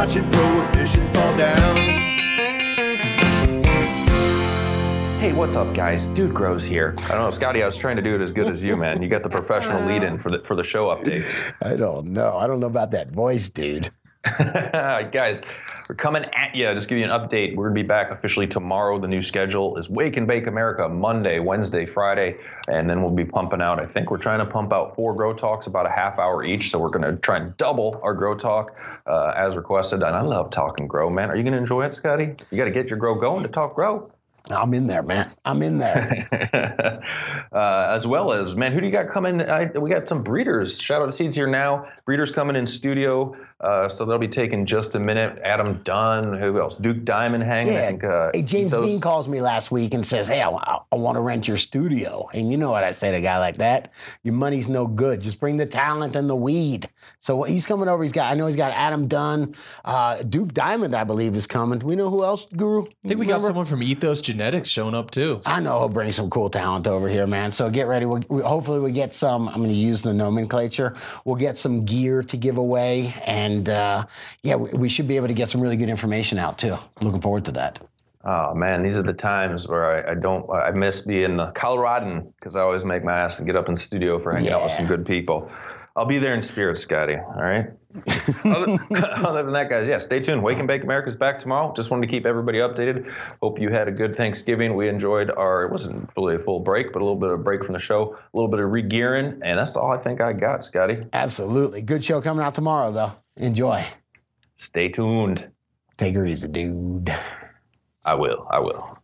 watching prohibition fall down. Hey, what's up, guys? Dude Grows here. I don't know, Scotty. I was trying to do it as good as you, man. You got the professional lead-in for the for the show updates. I don't know. I don't know about that voice, dude. guys, we're coming at you. Just give you an update. We're gonna be back officially tomorrow. The new schedule is Wake and Bake America Monday, Wednesday, Friday, and then we'll be pumping out. I think we're trying to pump out four grow talks, about a half hour each. So we're gonna try and double our grow talk uh, as requested. And I love talking grow, man. Are you gonna enjoy it, Scotty? You got to get your grow going to talk grow. I'm in there, man. I'm in there. uh, as well as, man, who do you got coming? I, we got some breeders. Shout out to Seeds here now. Breeders coming in studio. Uh, so they'll be taking just a minute. Adam Dunn, who else? Duke Diamond hanging. Yeah. Think, uh, hey, James those- Bean calls me last week and says, "Hey, I, I want to rent your studio." And you know what I say to a guy like that? Your money's no good. Just bring the talent and the weed. So he's coming over. He's got. I know he's got Adam Dunn, uh, Duke Diamond, I believe, is coming. We know who else, Guru? I think we got someone from Ethos Genetics showing up too. I know he'll bring some cool talent over here, man. So get ready. We'll, we, hopefully, we get some. I'm going to use the nomenclature. We'll get some gear to give away, and uh, yeah, we, we should be able to get some really good information out too. Looking forward to that. Oh man, these are the times where I, I don't I miss being the Coloradan because I always make my ass and get up in the studio for hanging out with some good people. I'll be there in spirit, Scotty. All right. other, other than that, guys, yeah, stay tuned. Wake and Bake America's back tomorrow. Just wanted to keep everybody updated. Hope you had a good Thanksgiving. We enjoyed our it wasn't fully a full break, but a little bit of break from the show, a little bit of regearing, and that's all I think I got, Scotty. Absolutely. Good show coming out tomorrow, though. Enjoy. Stay tuned. Take her easy, dude. I will. I will.